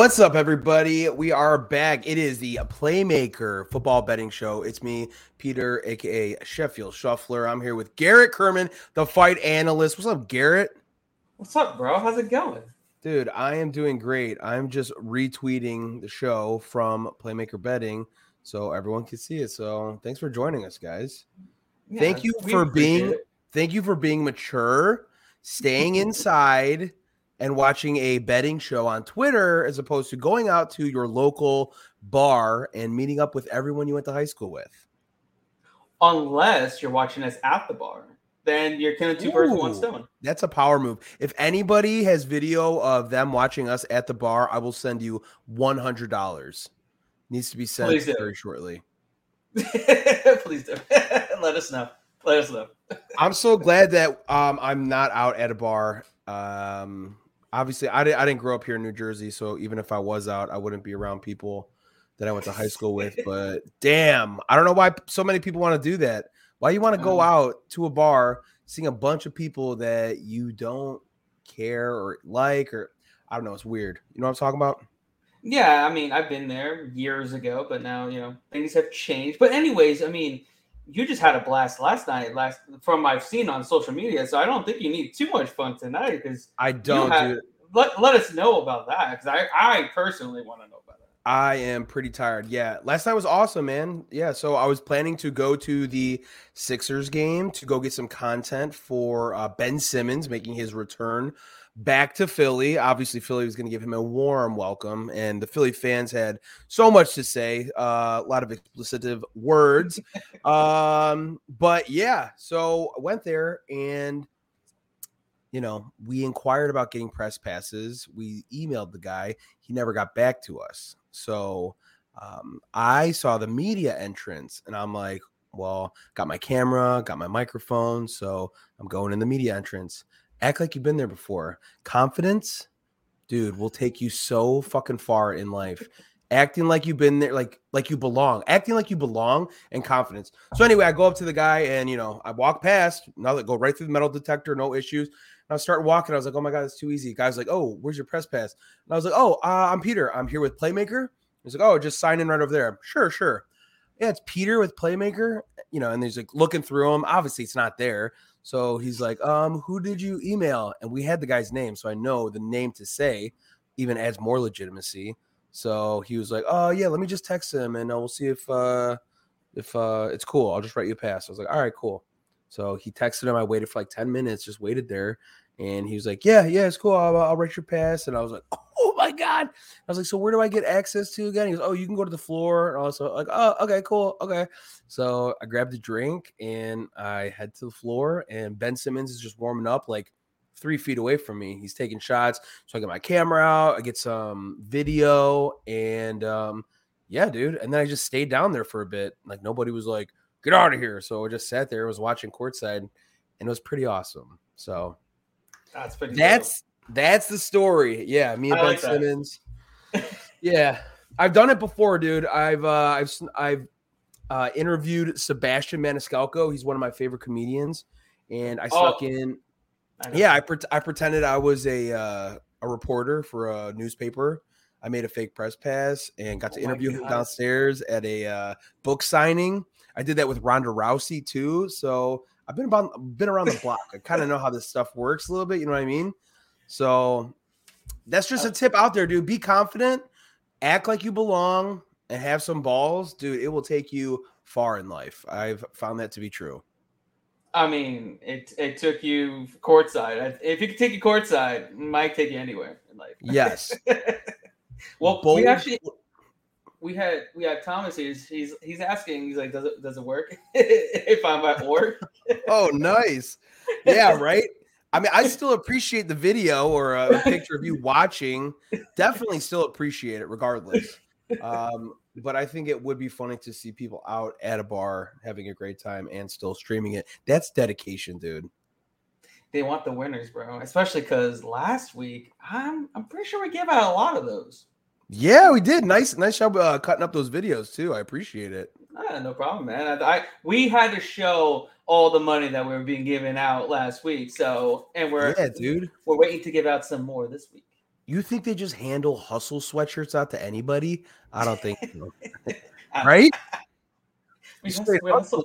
What's up, everybody? We are back. It is the Playmaker Football Betting Show. It's me, Peter, aka Sheffield Shuffler. I'm here with Garrett Kerman, the fight analyst. What's up, Garrett? What's up, bro? How's it going? Dude, I am doing great. I'm just retweeting the show from Playmaker Betting so everyone can see it. So thanks for joining us, guys. Yeah, thank you for being it. thank you for being mature, staying inside and watching a betting show on Twitter as opposed to going out to your local bar and meeting up with everyone you went to high school with. Unless you're watching us at the bar, then you're killing two birds with one stone. That's a power move. If anybody has video of them watching us at the bar, I will send you one hundred dollars. Needs to be sent very shortly. Please do. Let us know. Let us know. I'm so glad that um, I'm not out at a bar. Um, obviously I, didn't, I didn't grow up here in New Jersey, so even if I was out, I wouldn't be around people that I went to high school with. But damn, I don't know why so many people want to do that. Why you want to go um, out to a bar, seeing a bunch of people that you don't care or like, or I don't know, it's weird. You know what I'm talking about? Yeah, I mean, I've been there years ago, but now you know things have changed. But anyways, I mean, you just had a blast last night, last from I've seen on social media. So I don't think you need too much fun tonight because I don't. Have, let, let us know about that because I I personally want to know about that. I am pretty tired. Yeah, last night was awesome, man. Yeah, so I was planning to go to the Sixers game to go get some content for uh, Ben Simmons making his return back to Philly. Obviously, Philly was going to give him a warm welcome, and the Philly fans had so much to say, uh, a lot of explicitive words. um, but yeah, so I went there and you know, we inquired about getting press passes. We emailed the guy. He never got back to us. So um, I saw the media entrance and I'm like, well, got my camera, got my microphone. So I'm going in the media entrance. Act like you've been there before. Confidence, dude, will take you so fucking far in life. Acting like you've been there, like like you belong. Acting like you belong and confidence. So anyway, I go up to the guy and you know I walk past. Now that go right through the metal detector, no issues. And I start walking. I was like, oh my god, it's too easy. Guy's like, oh, where's your press pass? And I was like, oh, uh, I'm Peter. I'm here with Playmaker. He's like, oh, just sign in right over there. Sure, sure. Yeah, it's Peter with Playmaker. You know, and he's like looking through them. Obviously, it's not there. So he's like, um, who did you email? And we had the guy's name, so I know the name to say even adds more legitimacy. So he was like, oh yeah, let me just text him and uh, we'll see if uh if uh it's cool. I'll just write you a pass. I was like, all right, cool. So he texted him. I waited for like 10 minutes, just waited there. And he was like, Yeah, yeah, it's cool. I'll, I'll write your pass. And I was like, Oh God. I was like, So where do I get access to again? He goes, Oh, you can go to the floor. And also, like, Oh, okay, cool. Okay. So I grabbed a drink and I head to the floor. And Ben Simmons is just warming up like three feet away from me. He's taking shots. So I get my camera out, I get some video. And um, yeah, dude. And then I just stayed down there for a bit. Like nobody was like, Get out of here. So I just sat there, was watching courtside, and it was pretty awesome. So that's pretty. That's. That's the story. Yeah, me and I Ben like Simmons. yeah, I've done it before, dude. I've uh, I've I've uh, interviewed Sebastian Maniscalco. He's one of my favorite comedians, and I snuck oh, in. I yeah, I, pre- I pretended I was a uh, a reporter for a newspaper. I made a fake press pass and got to oh interview him downstairs at a uh, book signing. I did that with Ronda Rousey too. So I've been about been around the block. I kind of know how this stuff works a little bit. You know what I mean? So that's just a tip out there, dude. Be confident, act like you belong, and have some balls, dude. It will take you far in life. I've found that to be true. I mean, it it took you courtside. If you could take you courtside, might take you anywhere in life. Yes. well, Bold, we actually we had we had Thomas. He's he's he's asking. He's like, does it does it work if I'm at work? oh, nice. Yeah, right. I mean, I still appreciate the video or a, picture of you watching. Definitely still appreciate it, regardless. Um, but I think it would be funny to see people out at a bar having a great time and still streaming it. That's dedication, dude. They want the winners, bro. Especially because last week, I'm I'm pretty sure we gave out a lot of those. Yeah, we did. Nice, nice job uh, cutting up those videos too. I appreciate it. Ah, no problem, man. I, I, we had to show all the money that we were being given out last week. So, and we're yeah, dude. We're waiting to give out some more this week. You think they just handle hustle sweatshirts out to anybody? I don't think so. right? We hustle, we, hustle,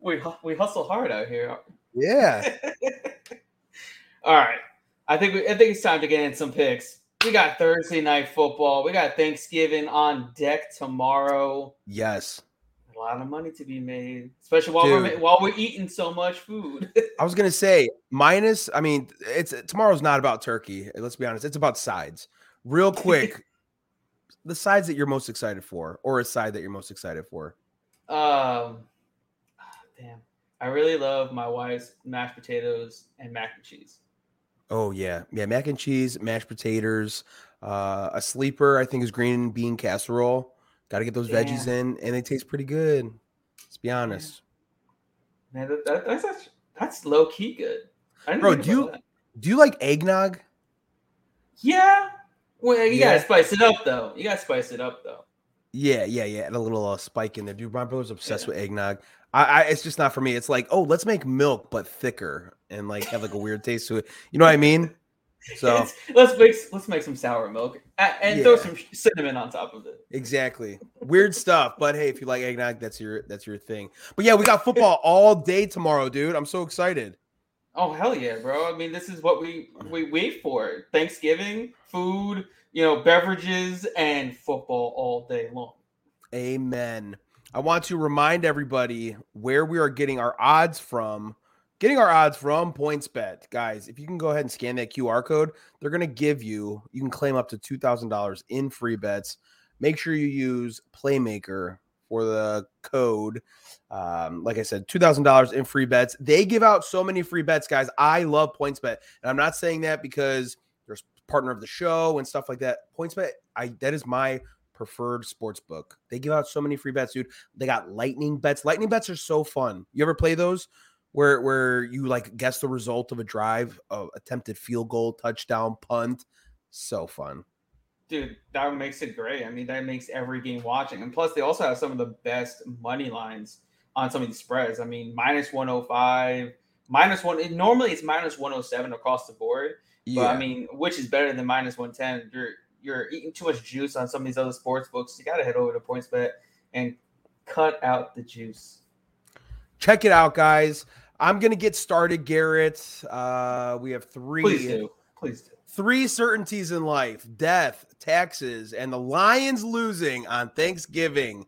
we, we hustle hard out here. Yeah. All right. I think we, I think it's time to get in some picks. We got Thursday night football. We got Thanksgiving on deck tomorrow. Yes. A lot of money to be made, especially while Dude. we're while we're eating so much food. I was gonna say minus. I mean, it's tomorrow's not about turkey. Let's be honest. It's about sides. Real quick, the sides that you're most excited for, or a side that you're most excited for. Um, damn, I really love my wife's mashed potatoes and mac and cheese. Oh yeah, yeah, mac and cheese, mashed potatoes. Uh, a sleeper, I think, is green bean casserole. Got to get those yeah. veggies in, and they taste pretty good. Let's be honest. Yeah. Man, that, that, that's that's low key good. Bro, do you that. do you like eggnog? Yeah. Well, you yeah. gotta spice it up though. You gotta spice it up though. Yeah, yeah, yeah. And a little uh, spike in there. Dude, my brother's obsessed with eggnog. I, I, it's just not for me. It's like, oh, let's make milk but thicker and like have like a weird taste to it. You know what I mean? So let's make let's make some sour milk and yeah. throw some cinnamon on top of it. Exactly. Weird stuff, but hey, if you like eggnog, that's your that's your thing. But yeah, we got football all day tomorrow, dude. I'm so excited. Oh hell yeah, bro! I mean, this is what we we wait for: Thanksgiving, food, you know, beverages, and football all day long. Amen. I want to remind everybody where we are getting our odds from. Getting our odds from PointsBet. Guys, if you can go ahead and scan that QR code, they're going to give you, you can claim up to $2,000 in free bets. Make sure you use Playmaker for the code. Um, like I said, $2,000 in free bets. They give out so many free bets, guys. I love PointsBet. And I'm not saying that because there's a partner of the show and stuff like that. PointsBet, I that is my preferred sports book. They give out so many free bets, dude. They got lightning bets. Lightning bets are so fun. You ever play those? Where where you like guess the result of a drive, uh, attempted field goal, touchdown, punt. So fun. Dude, that makes it great. I mean, that makes every game watching. And plus, they also have some of the best money lines on some of these spreads. I mean, minus 105, minus one. It, normally, it's minus 107 across the board. Yeah. But I mean, which is better than minus 110? You're you're eating too much juice on some of these other sports books, you got to head over to PointsBet and cut out the juice. Check it out, guys. I'm gonna get started, Garrett. Uh, we have three. Please do. Please do. Three certainties in life: death, taxes, and the Lions losing on Thanksgiving.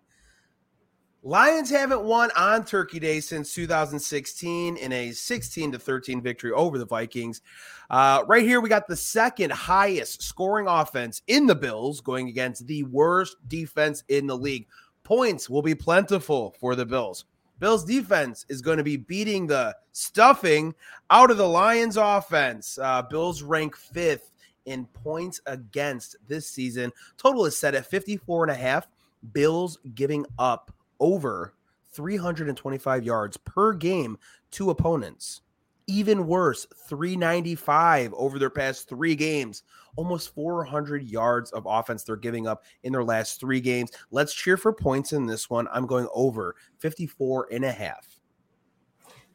Lions haven't won on Turkey Day since 2016 in a 16 to 13 victory over the Vikings. Uh, right here, we got the second highest scoring offense in the Bills going against the worst defense in the league. Points will be plentiful for the Bills. Bills defense is going to be beating the stuffing out of the Lions offense. Uh, Bills rank fifth in points against this season. Total is set at 54 and a half. Bills giving up over 325 yards per game to opponents. Even worse, 395 over their past three games. Almost 400 yards of offense they're giving up in their last three games. Let's cheer for points in this one. I'm going over 54 and a half.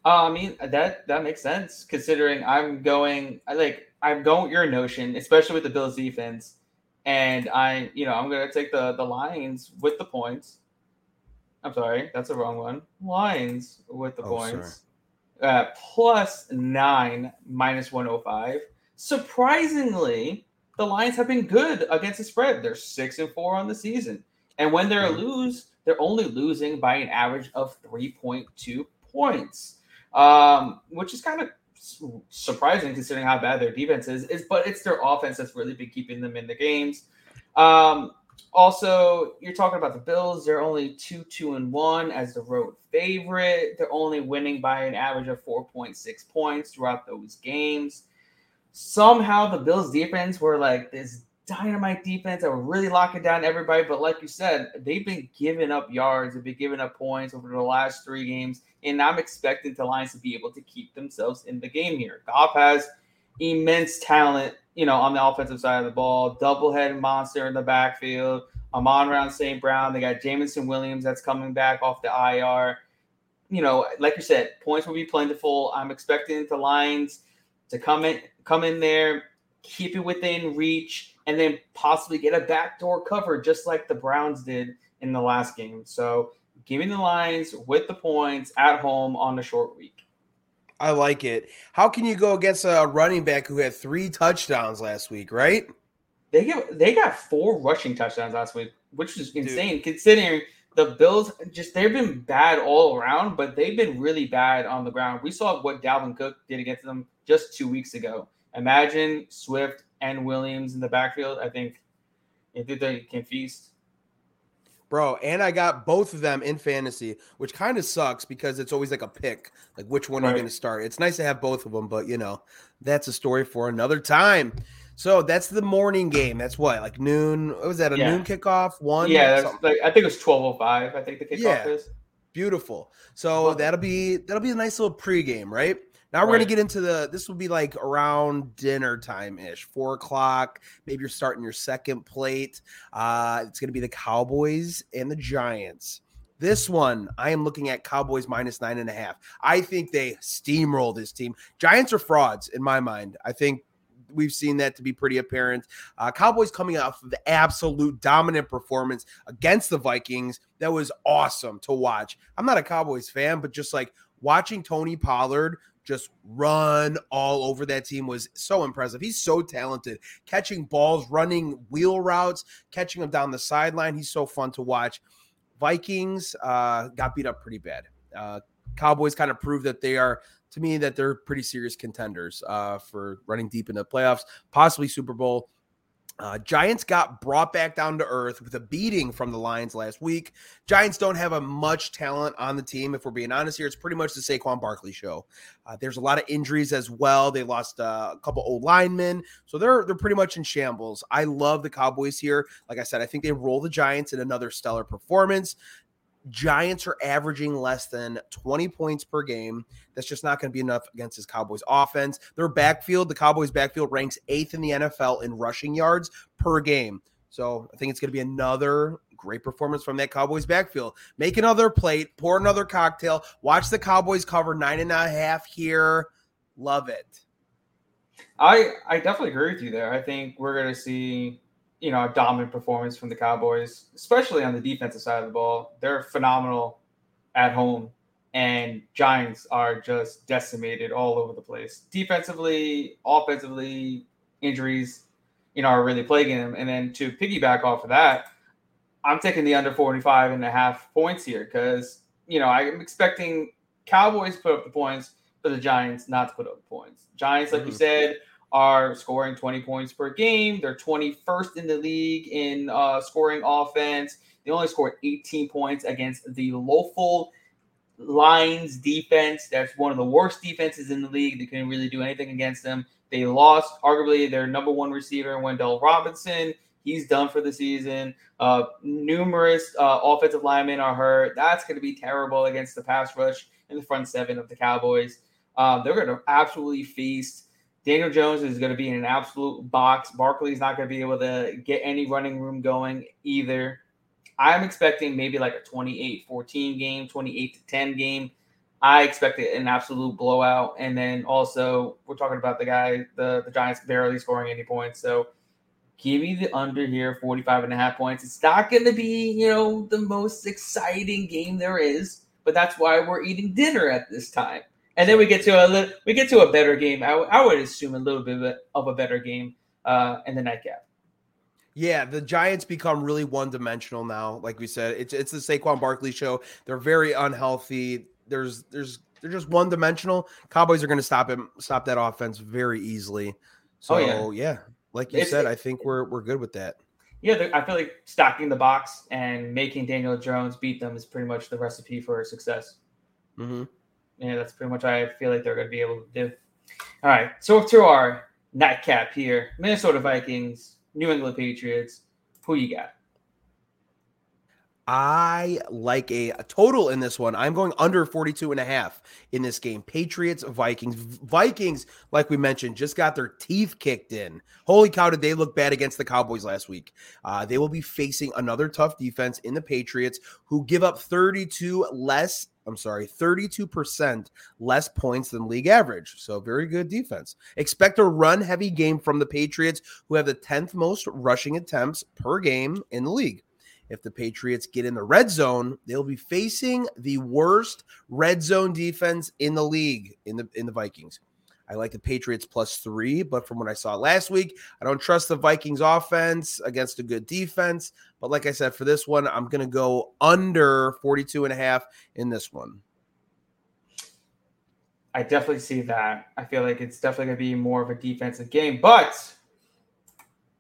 Uh, I mean that that makes sense considering I'm going I like I'm going with your notion, especially with the Bills defense, and I you know I'm gonna take the the Lions with the points. I'm sorry, that's the wrong one. Lions with the oh, points. Uh, plus nine, minus 105. Surprisingly, the Lions have been good against the spread. They're six and four on the season. And when they're mm-hmm. lose, they're only losing by an average of 3.2 points. Um, which is kind of surprising considering how bad their defense is, is but it's their offense that's really been keeping them in the games. Um, also, you're talking about the Bills. They're only two, two, and one as the road favorite. They're only winning by an average of 4.6 points throughout those games. Somehow, the Bills' defense were like this dynamite defense that were really locking down everybody. But like you said, they've been giving up yards, they've been giving up points over the last three games. And I'm expecting the Lions to be able to keep themselves in the game here. Goff has immense talent you know, on the offensive side of the ball, double-headed monster in the backfield. Amon-Ra St. Brown. They got Jameson Williams that's coming back off the IR. You know, like you said, points will be plentiful. I'm expecting the Lions to come in, come in there, keep it within reach, and then possibly get a backdoor cover just like the Browns did in the last game. So giving the Lions with the points at home on the short week. I like it. How can you go against a running back who had three touchdowns last week, right? They get they got four rushing touchdowns last week, which is insane Dude. considering the Bills just they've been bad all around, but they've been really bad on the ground. We saw what Dalvin Cook did against them just two weeks ago. Imagine Swift and Williams in the backfield. I think I think they can feast. Bro, and I got both of them in fantasy, which kind of sucks because it's always like a pick, like which one right. are you going to start? It's nice to have both of them, but you know, that's a story for another time. So that's the morning game. That's what, like noon? What was that? A yeah. noon kickoff? One? Yeah, like I think it was twelve oh five. I think the kickoff yeah. is. Beautiful. So that'll be that'll be a nice little pregame, right? Now we're right. gonna get into the. This will be like around dinner time ish, four o'clock. Maybe you're starting your second plate. Uh, it's gonna be the Cowboys and the Giants. This one, I am looking at Cowboys minus nine and a half. I think they steamroll this team. Giants are frauds in my mind. I think we've seen that to be pretty apparent. Uh, Cowboys coming off of the absolute dominant performance against the Vikings. That was awesome to watch. I'm not a Cowboys fan, but just like watching Tony Pollard just run all over that team was so impressive. He's so talented, catching balls, running wheel routes, catching them down the sideline. He's so fun to watch. Vikings uh, got beat up pretty bad. Uh, Cowboys kind of proved that they are, to me, that they're pretty serious contenders uh, for running deep in the playoffs, possibly Super Bowl. Uh, Giants got brought back down to earth with a beating from the Lions last week. Giants don't have a much talent on the team. If we're being honest here, it's pretty much the Saquon Barkley show. Uh, there's a lot of injuries as well. They lost uh, a couple old linemen, so they're they're pretty much in shambles. I love the Cowboys here. Like I said, I think they roll the Giants in another stellar performance. Giants are averaging less than 20 points per game. That's just not going to be enough against his Cowboys offense. Their backfield, the Cowboys backfield ranks eighth in the NFL in rushing yards per game. So I think it's going to be another great performance from that Cowboys backfield. Make another plate, pour another cocktail, watch the Cowboys cover nine and a half here. Love it. I I definitely agree with you there. I think we're going to see you know, a dominant performance from the Cowboys, especially on the defensive side of the ball. They're phenomenal at home, and Giants are just decimated all over the place. Defensively, offensively, injuries, you know, are really plaguing them. And then to piggyback off of that, I'm taking the under 45 and a half points here because, you know, I'm expecting Cowboys to put up the points, but the Giants not to put up the points. Giants, like mm-hmm. you said, are scoring 20 points per game. They're 21st in the league in uh, scoring offense. They only scored 18 points against the Lawful Lions defense. That's one of the worst defenses in the league. They couldn't really do anything against them. They lost arguably their number one receiver, Wan'Dale Robinson. He's done for the season. Uh, numerous uh, offensive linemen are hurt. That's going to be terrible against the pass rush in the front seven of the Cowboys. Uh, they're going to absolutely feast Daniel Jones is going to be in an absolute box. Barkley's not going to be able to get any running room going either. I'm expecting maybe like a 28 14 game, 28 to 10 game. I expect an absolute blowout. And then also, we're talking about the guy, the, the Giants barely scoring any points. So give me the under here, 45 and a half points. It's not going to be, you know, the most exciting game there is, but that's why we're eating dinner at this time and then we get to a li- we get to a better game. I, w- I would assume a little bit of a better game uh, in the nightcap. Yeah, the Giants become really one dimensional now. Like we said, it's it's the Saquon Barkley show. They're very unhealthy. There's there's they're just one dimensional. Cowboys are going to stop him, stop that offense very easily. So oh, yeah. yeah. like you it's, said, I think we're we're good with that. Yeah, I feel like stocking the box and making Daniel Jones beat them is pretty much the recipe for success. Mm-hmm yeah, that's pretty much I feel like they're going to be able to do. All right, so to our nightcap here: Minnesota Vikings, New England Patriots. Who you got? I like a, a, total in this one. I'm going under 42 and a half in this game. Patriots, Vikings. Vikings, like we mentioned, just got their teeth kicked in. Holy cow, did they look bad against the Cowboys last week? Uh, they will be facing another tough defense in the Patriots, who give up 32 less. I'm sorry, 32% less points than league average. So, very good defense. Expect a run heavy game from the Patriots, who have the 10th most rushing attempts per game in the league. If the Patriots get in the red zone, they'll be facing the worst red zone defense in the league in the in the Vikings. I like the Patriots plus three, but from what I saw last week, I don't trust the Vikings offense against a good defense. But like I said, for this one, I'm going to go under 42 and a half in this one. I definitely see that. I feel like it's definitely going to be more of a defensive game, but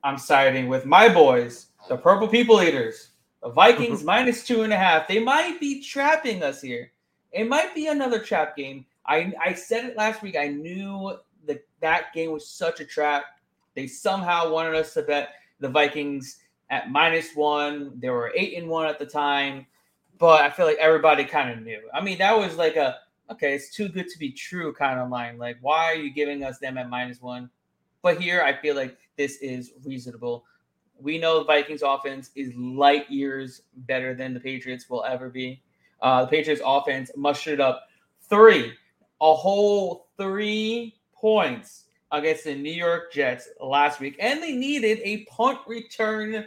I'm siding with my boys, the Purple People Eaters. The Vikings minus two and a half. They might be trapping us here. It might be another trap game. I, I said it last week. I knew that that game was such a trap. They somehow wanted us to bet the Vikings at minus one. They were eight and one at the time, but I feel like everybody kind of knew. I mean, that was like a okay, it's too good to be true kind of line. Like, why are you giving us them at minus one? But here, I feel like this is reasonable. We know the Vikings offense is light years better than the Patriots will ever be. Uh, the Patriots offense mustered up three, a whole three points against the New York Jets last week, and they needed a punt return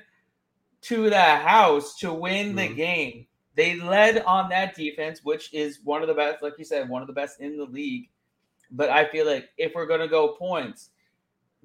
to the house to win the mm-hmm. game. They led on that defense, which is one of the best, like you said, one of the best in the league. But I feel like if we're going to go points,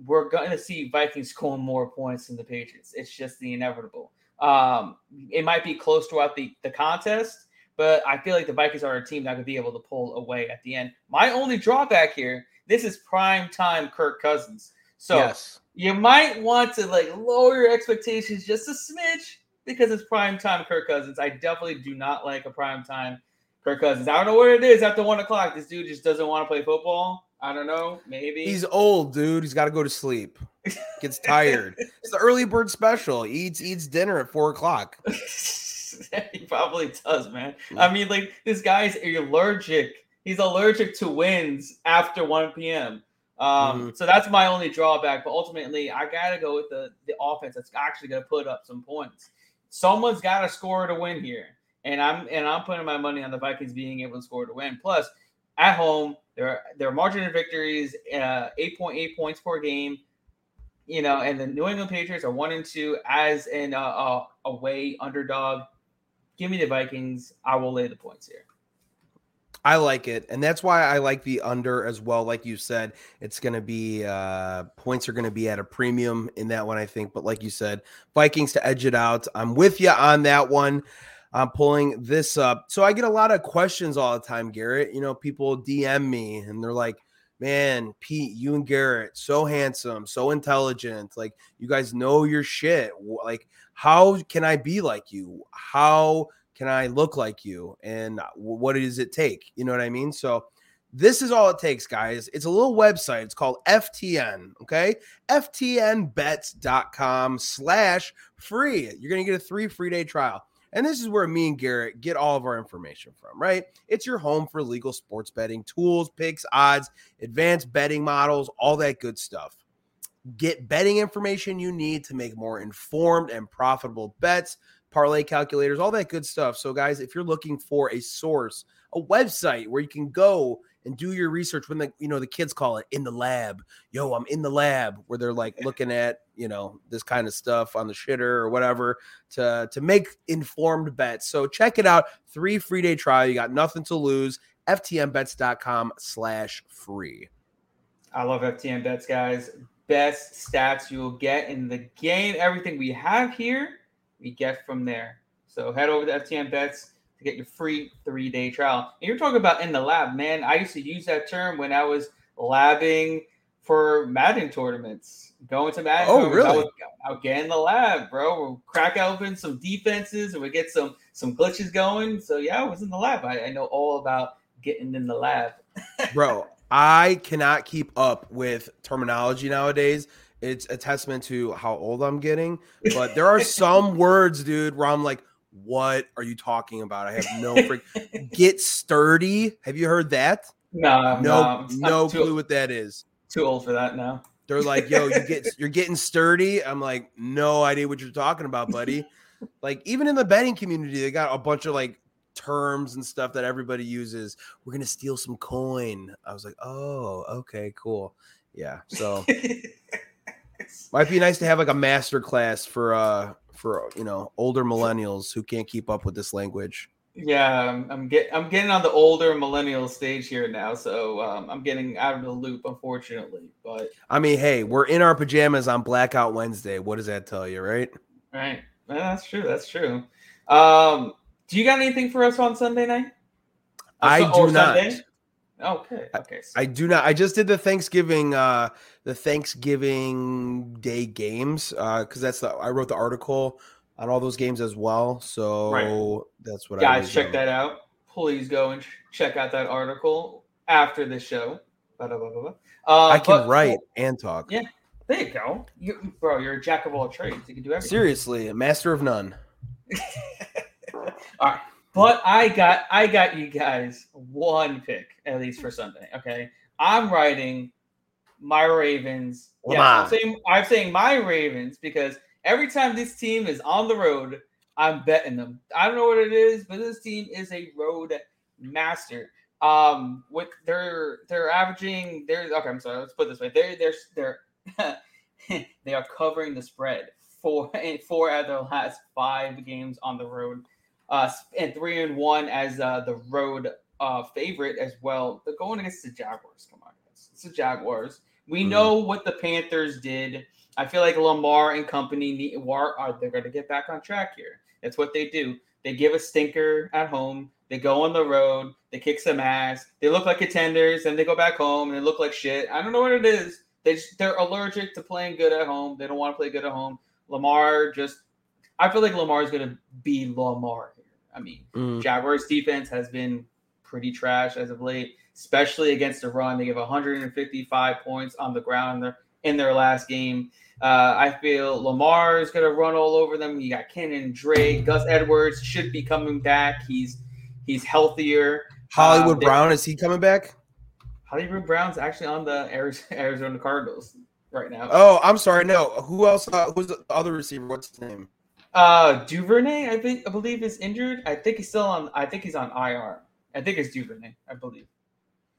we're going to see Vikings scoring more points than the Patriots. It's just the inevitable. Um, it might be close throughout the, the contest, but I feel like the Vikings are a team that could be able to pull away at the end. My only drawback here, this is prime time Kirk Cousins. So yes. you might want to like lower your expectations just a smidge because it's prime time Kirk Cousins. I definitely do not like a prime time Kirk Cousins. I don't know what it is after one o'clock. This dude just doesn't want to play football. I don't know. Maybe he's old, dude. He's got to go to sleep. Gets tired. it's the early bird special. He eats eats dinner at four o'clock. he probably does, man. I mean, like this guy's allergic. He's allergic to wins after 1 p.m. Um, mm-hmm. so that's my only drawback. But ultimately, I gotta go with the the offense that's actually gonna put up some points. Someone's got to score to win here, and I'm and I'm putting my money on the Vikings being able to score to win. Plus, at home, their their margin of victories uh, 8.8 points per game. You know, and the New England Patriots are one and two as an uh, uh, away underdog. Give me the Vikings. I will lay the points here. I like it, and that's why I like the under as well. Like you said, it's going to be uh, points are going to be at a premium in that one, I think. But like you said, Vikings to edge it out. I'm with you on that one. I'm pulling this up. So I get a lot of questions all the time, Garrett. You know, people DM me and they're like, man, Pete, you and Garrett, so handsome, so intelligent. Like, you guys know your shit. Like, how can I be like you? How can I look like you? And uh, what does it take? You know what I mean? So, this is all it takes, guys. It's a little website. It's called FTN. Okay. FTNbets.com slash free. You're going to get a three free day trial. And this is where me and Garrett get all of our information from, right? It's your home for legal sports betting, tools, picks, odds, advanced betting models, all that good stuff. Get betting information you need to make more informed and profitable bets, parlay calculators, all that good stuff. So, guys, if you're looking for a source, a website where you can go and do your research when the you know the kids call it in the lab. Yo, I'm in the lab where they're like looking at you know this kind of stuff on the shitter or whatever to to make informed bets. So check it out. Three free day trial. You got nothing to lose. FTNbets.com slash free. I love FTN bets, guys. Best stats you will get in the game. Everything we have here, we get from there. So head over to FTN bets to get your free three day trial. And you're talking about in the lab, man. I used to use that term when I was labbing for Madden tournaments. Going to Madden. Oh, really? I would, I would get in the lab, bro. We'll crack open some defenses and we get some some glitches going. So yeah, I was in the lab. I, I know all about getting in the lab. bro, I cannot keep up with terminology nowadays. It's a testament to how old I'm getting. But there are some words, dude, where I'm like, What are you talking about? I have no freak. Get sturdy. Have you heard that? No, No, no, no clue what that is. Too old for that now. They're like, yo, you get you're getting sturdy. I'm like, no idea what you're talking about, buddy. like, even in the betting community, they got a bunch of like terms and stuff that everybody uses. We're gonna steal some coin. I was like, oh, okay, cool. Yeah. So might be nice to have like a master class for uh for you know older millennials who can't keep up with this language. Yeah, I'm, I'm get I'm getting on the older millennial stage here now, so um, I'm getting out of the loop, unfortunately. But I mean, hey, we're in our pajamas on Blackout Wednesday. What does that tell you, right? right, that's true. That's true. Um, do you got anything for us on Sunday night? Uh, I or do not. Okay. Okay. so- I do not. I just did the Thanksgiving, uh, the Thanksgiving Day games, uh, because that's the I wrote the article on all those games as well. So Right. that's what I guys was, check um, that out please go and check out that article after the show blah, blah, blah. Uh, I can but- write and talk. Yeah. there you go you, bro you're a jack of all trades you can do everything Seriously, a master of none. all right but i got i got you guys one pick at least for sunday okay? I'm writing my ravens. Come yeah I'm saying, I'm saying my ravens because every time this team is on the road i'm betting them. I don't know what it is but this team is a road master. Um with they're they're averaging they're okay i'm sorry let's put it this way. They're they're they're they are covering the spread four four out of their last five games on the road uh and three and one as uh the road uh favorite as well. They're going against the jaguars come on guys. It's the jaguars. We Mhm. know what the panthers did. I feel like lamar and company need are they're going to get back on track here. That's what they do. They give a stinker at home. They go on the road. They kick some ass. They look like contenders and they go back home and they look like shit. I don't know what it is. They just, they're allergic to playing good at home. They don't want to play good at home. Lamar just i feel like lamar is going to be lamar i mean Mm. Jaguars defense has been pretty trash as of late, especially against the run. They give 155 points on the ground in their, in their last game. Uh, I feel Lamar is going to run all over them. You got Kenyan Drake, Gus Edwards should be coming back. He's he's healthier. Hollywood Um, Brown is he coming back? Hollywood Brown's actually on the Arizona Cardinals right now. Oh, I'm sorry. No, who else? Uh, who's the other receiver? What's his name? Uh, Duvernay, I think I believe is injured. I think he's still on. I think he's on IR. I think it's Duvernay. I believe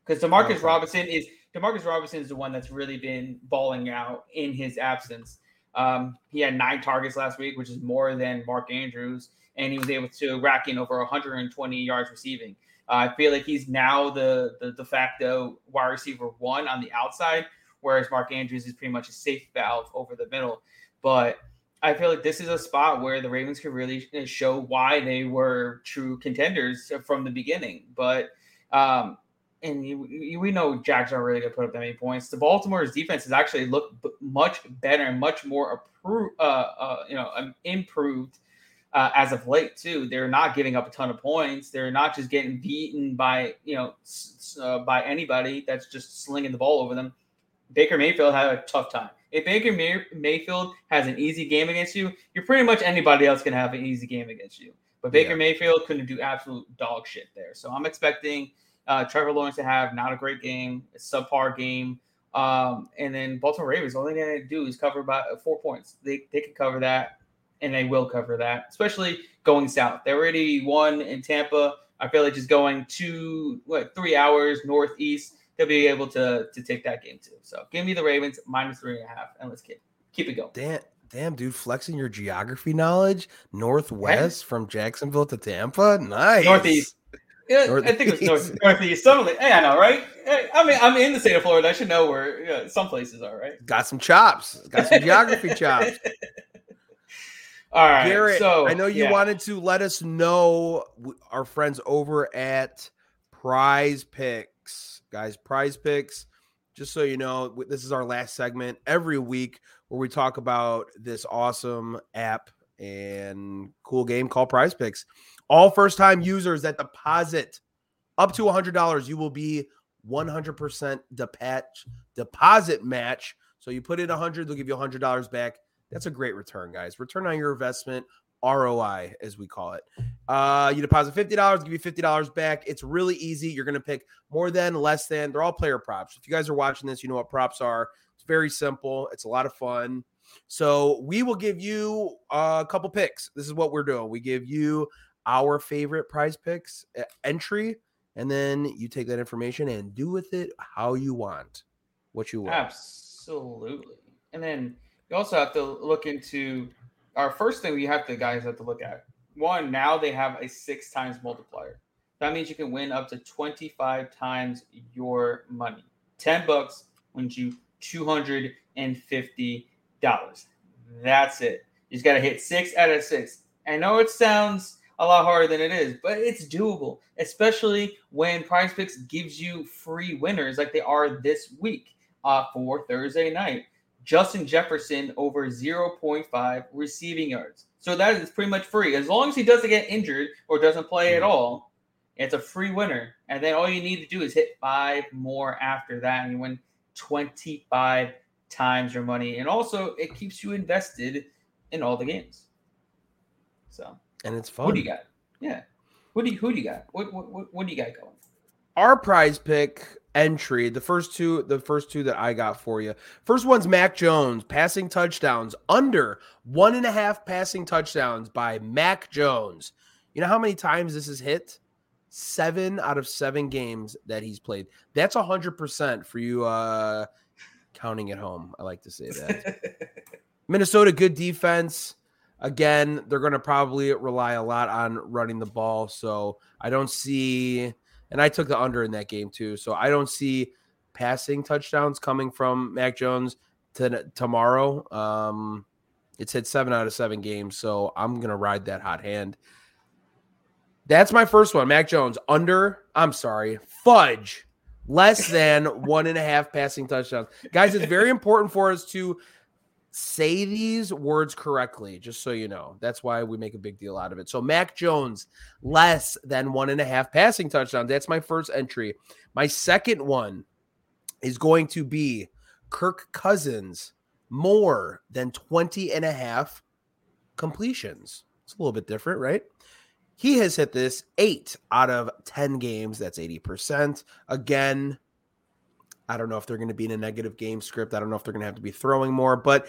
because Demarcus Okay. Robinson is Demarcus Robinson is the one that's really been balling out in his absence. Um, he had nine targets last week, which is more than Mark Andrews, and he was able to rack in over 120 yards receiving. Uh, I feel like he's now the, the de facto wide receiver one on the outside, whereas Mark Andrews is pretty much a safe valve over the middle. But I feel like this is a spot where the Ravens could really uh, show why they were true contenders from the beginning. But um, and you, you, we know Jags aren't really going to put up that many points. The Baltimore's defense has actually looked b- much better and much more approved, uh, uh, you know, um, improved uh, as of late too. They're not giving up a ton of points. They're not just getting beaten by you know s- uh, by anybody that's just slinging the ball over them. Baker Mayfield had a tough time. If Baker May- Mayfield has an easy game against you, you're pretty much anybody else can have an easy game against you. But Baker Yeah. Mayfield couldn't do absolute dog shit there. So I'm expecting uh, Trevor Lawrence to have not a great game, a subpar game. Um, and then Baltimore Ravens, all they got to do is cover about four points. They, they can cover that, and they will cover that, especially going south. They already won in Tampa. I feel like just going two, what, three hours northeast, they'll be able to to take that game too. So give me the Ravens minus three and a half, and let's keep keep it going. Damn, damn, dude, flexing your geography knowledge. Northwest from Jacksonville to Tampa. Nice. Northeast. Yeah, I think it was north, Northeast. northeast. Something. Hey, I know, right? Hey, I mean, I'm in the state of Florida. I should know where know, some places are, right? Got some chops. Got some geography chops. All right, Garrett, so I know you yeah. wanted to let us know our friends over at PrizePicks. Guys, PrizePicks, just so you know, this is our last segment every week where we talk about this awesome app and cool game called PrizePicks. All first time users that deposit up to $100, you will be 100% depat- deposit match. So you put in 100, they'll give you $100 back. That's a great return, guys. Return on your investment ROI, as we call it. Uh, you deposit $50, give you $50 back. It's really easy. You're going to pick more than, less than. They're all player props. If you guys are watching this, you know what props are. It's very simple, it's a lot of fun. So we will give you a couple picks. This is what we're doing. We give you our favorite prize picks entry, and then you take that information and do with it how you want, what you want. Absolutely. And then you also have to look into our first thing we have to guys have to look at. One, now they have a six times multiplier. That means you can win up to 25 times your money. 10 bucks wins you $250. That's it. You just got to hit six out of six. I know it sounds a lot harder than it is, but it's doable, especially when PrizePicks gives you free winners like they are this week uh, for Thursday night. Justin Jefferson over 0.5 receiving yards. So that is pretty much free. As long as he doesn't get injured or doesn't play at mm-hmm. all, it's a free winner. And then all you need to do is hit five more after that and you win 25 times your money. And also it keeps you invested in all the games. So and it's fun. Who do you got? Yeah. Who do you who do you got? What what what do you got going? Our prize pick entry, the first two, the first two that I got for you. First one's Mac Jones passing touchdowns under one and a half passing touchdowns by Mac Jones. You know how many times this is hit? Seven out of seven games that he's played. That's a hundred percent for you uh counting at home. I like to say that. Minnesota, good defense. Again, they're going to probably rely a lot on running the ball. So I don't see and I took the under in that game too. So I don't see passing touchdowns coming from Mac Jones to tomorrow. Um, it's hit seven out of seven games, so I'm gonna ride that hot hand. That's my first one. Mac Jones under. I'm sorry, fudge. Less than one and a half passing touchdowns, guys. It's very important for us to say these words correctly, just so you know. That's why we make a big deal out of it. So, Mac Jones, less than one and a half passing touchdowns. That's my first entry. My second one is going to be Kirk Cousins, more than 20 and a half completions. It's a little bit different, right? He has hit this eight out of 10 games. That's 80%. Again, I don't know if they're going to be in a negative game script. I don't know if they're going to have to be throwing more, but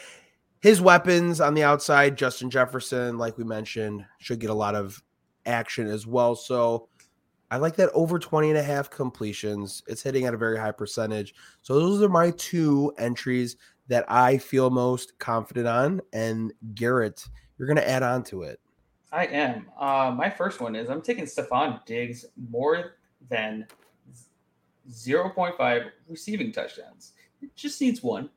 his weapons on the outside, Justin Jefferson, like we mentioned, should get a lot of action as well. So I like that over 20 and a half completions. It's hitting at a very high percentage. So those are my two entries that I feel most confident on. And Garrett, you're going to add on to it. I am. Uh, my first one is I'm taking Stefon Diggs more than 0.5 receiving touchdowns. It just needs one.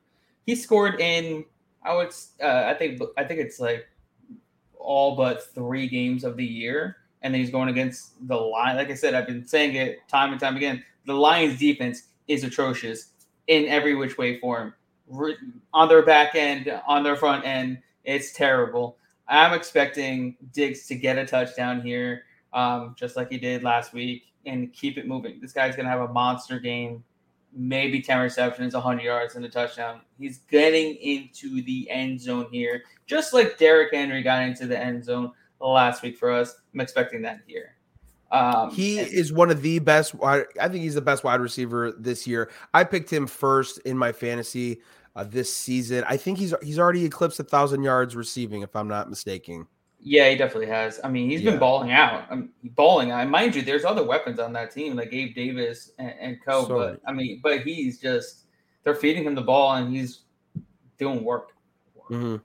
He scored in I would uh, I think I think it's like all but three games of the year, and then he's going against the line. Like I said, I've been saying it time and time again. The Lions' defense is atrocious in every which way form. On their back end, on their front end, it's terrible. I'm expecting Diggs to get a touchdown here, um, just like he did last week and keep it moving. This guy's going to have a monster game, maybe 10 receptions, 100 yards, and a touchdown. He's getting into the end zone here, just like Derrick Henry got into the end zone last week for us. I'm expecting that here. Um, he and- is one of the best. I think he's the best wide receiver this year. I picked him first in my fantasy uh, this season. I think he's he's already eclipsed a thousand yards receiving, if I'm not mistaken. Yeah, he definitely has. I mean, he's yeah. been balling out. I mean, balling out. Mind you, there's other weapons on that team like Gabe Davis and, and Co. Sorry. But I mean, but he's just they're feeding him the ball and he's doing work. work. Mm-hmm.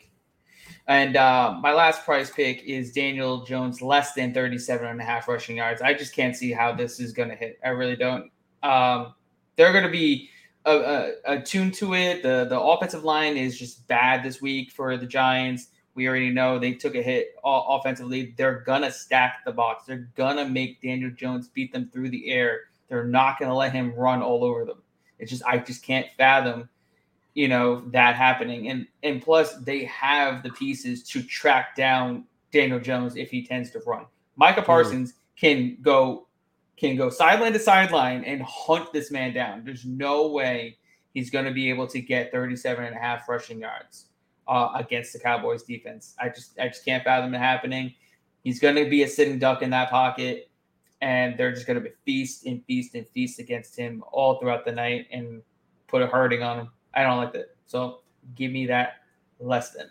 And uh, my last prize pick is Daniel Jones, less than 37 and a half rushing yards. I just can't see how this is going to hit. I really don't. Um, they're going to be attuned to it. The the offensive line is just bad this week for the Giants. We already know they took a hit offensively. They're gonna stack the box. They're gonna make Daniel Jones beat them through the air. They're not gonna let him run all over them. It's just I just can't fathom, you know, that happening. And and plus they have the pieces to track down Daniel Jones if he tends to run. Micah. Parsons mm-hmm. can go can go sideline to sideline and hunt this man down. There's no way he's going to be able to get 37 and a half rushing yards. Uh, against the Cowboys defense. I just I just can't fathom it happening. He's going to be a sitting duck in that pocket, and they're just going to be feast and feast and feast against him all throughout the night and put a hurting on him. I don't like that. So give me that less than.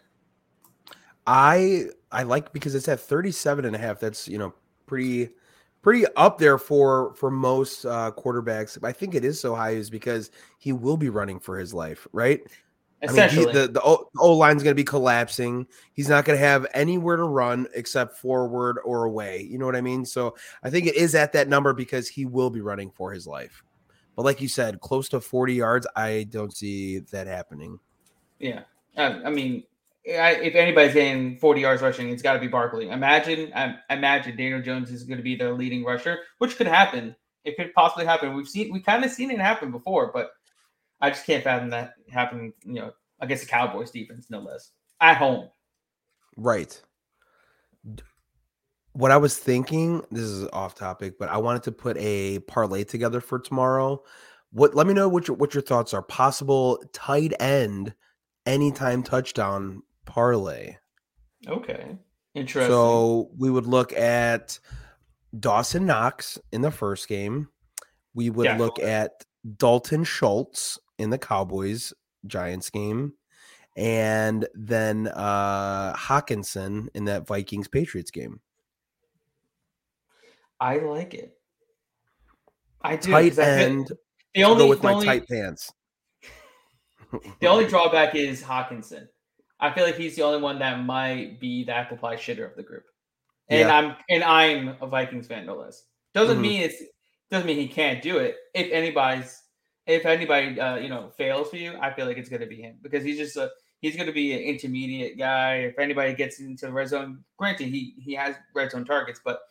I I like because it's at 37 and a half. That's, you know, pretty pretty up there for for most uh quarterbacks. I think it is so high is because he will be running for his life, right? Essentially, I mean, he, the the O, line's going to be collapsing. He's not going to have anywhere to run except forward or away. You know what I mean? So I think it is at that number because he will be running for his life. But like you said, close to 40 yards, I don't see that happening. Yeah, I, I mean, I, if anybody's getting 40 yards rushing, it's got to be Barkley. Imagine, I imagine Daniel Jones is going to be their leading rusher, which could happen. It could possibly happen. We've seen, we kind of seen it happen before, but I just can't fathom that happening. You know, against the Cowboys defense, no less at home. Right. What I was thinking, this is off topic, but I wanted to put a parlay together for tomorrow. What? Let me know what your what your thoughts are. Possible tight end, anytime touchdown parlay. Okay, interesting. So we would look at Dawson Knox in the first game. We would Yeah. look at Dalton Schultz in the Cowboys Giants game. And then uh Hockenson in that Vikings Patriots game. I like it. I do. tight 'cause I feel- end. the I'll only go with my only, tight pants. the only drawback is Hockenson. I feel like he's the only one that might be the apple pie shitter of the group. And Yeah. I'm and I'm a Vikings fan no less. Doesn't Mhm. mean it's doesn't mean he can't do it. If anybody's if anybody uh, you know fails for you, I feel like it's gonna be him because he's just a he's gonna be an intermediate guy. If anybody gets into the red zone, granted he he has red zone targets, but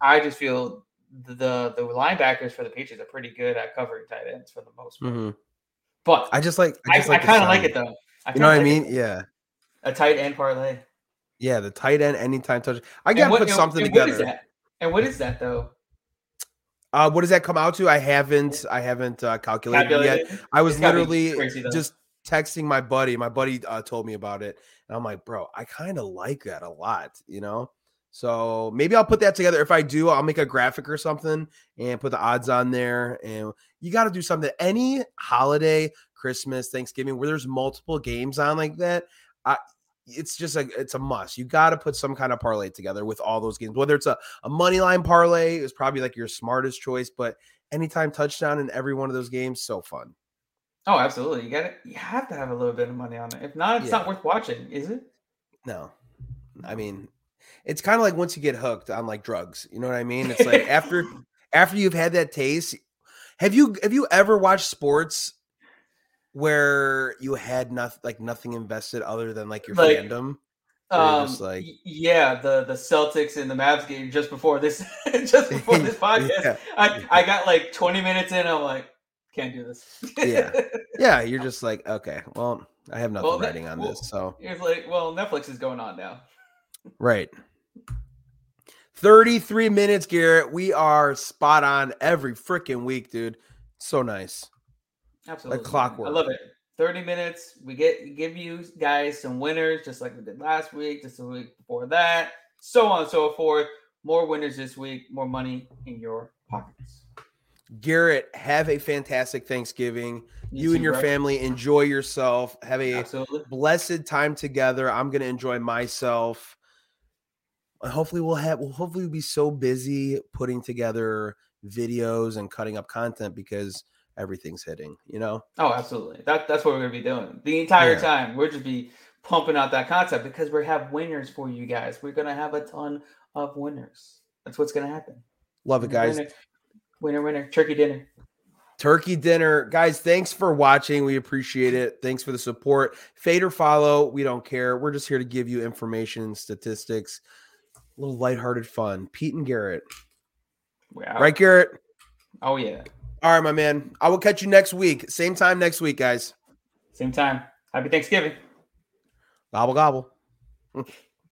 I just feel the the, linebackers for the Patriots are pretty good at covering tight ends for the most part. Mhm. But I just like I, I like the kind of like it though. I You know what I mean? it. Yeah. A tight end parlay. Yeah, the tight end anytime touch. I gotta what- put something and what is together. that? And what is that though? Uh, what does that come out to? I haven't, I haven't uh, calculated yet. I was It's gotta be literally crazy, just texting my buddy. My buddy uh, told me about it, and I'm like, bro, I kind of like that a lot, you know. So maybe I'll put that together. If I do, I'll make a graphic or something and put the odds on there. And you got to do something. Any holiday, Christmas, Thanksgiving, where there's multiple games on like that, I, it's just a it's a must. You got to put some kind of parlay together with all those games. Whether it's a, a money line parlay is probably like your smartest choice, but anytime touchdown in every one of those games, so fun. Oh, absolutely. You got to You have to have a little bit of money on it. If not, it's Yeah. not worth watching, is it? No, I mean, it's kind of like once you get hooked on like drugs. You know what I mean? It's like after after you've had that taste. Have you have you ever watched sports where you had nothing like nothing invested other than like your Like, fandom? Um, like- yeah, the the Celtics and the Mavs game just before this, just before this podcast. Yeah. I, I got like 20 minutes in. I'm like, can't do this. Yeah. Yeah, you're just like, okay, well, I have nothing Well, writing on well- this, so it's like, well, Netflix is going on now. right. 33 minutes, Garrett. We are spot on every freaking week, dude. So nice. Absolutely. man. clockwork. I love it. 30 minutes. We get give you guys some winners, just like we did last week, just the week before that, so on and so forth. More winners this week, more money in your pockets. Garrett, have a fantastic Thanksgiving. You, and too, your bro. family enjoy yourself. Have a Absolutely. blessed time together. I'm gonna enjoy myself. And hopefully we'll have we'll hopefully be so busy putting together videos and cutting up content because everything's hitting, you know? Oh, absolutely. That that's what we're gonna be doing the entire Yeah. time. We're just be pumping out that concept because we have winners for you guys. We're gonna have a ton of winners. That's what's gonna happen. Love it, guys. Winner, winner, winner, turkey dinner. Turkey dinner. Guys, thanks for watching. We appreciate it. Thanks for the support. Fade or follow, we don't care. We're just here to give you information statistics. A little lighthearted fun. Pete and Garrett. Right, Garrett? Oh yeah. All right, my man. I will catch you next week. Same time next week, guys. Same time. Happy Thanksgiving. Gobble gobble.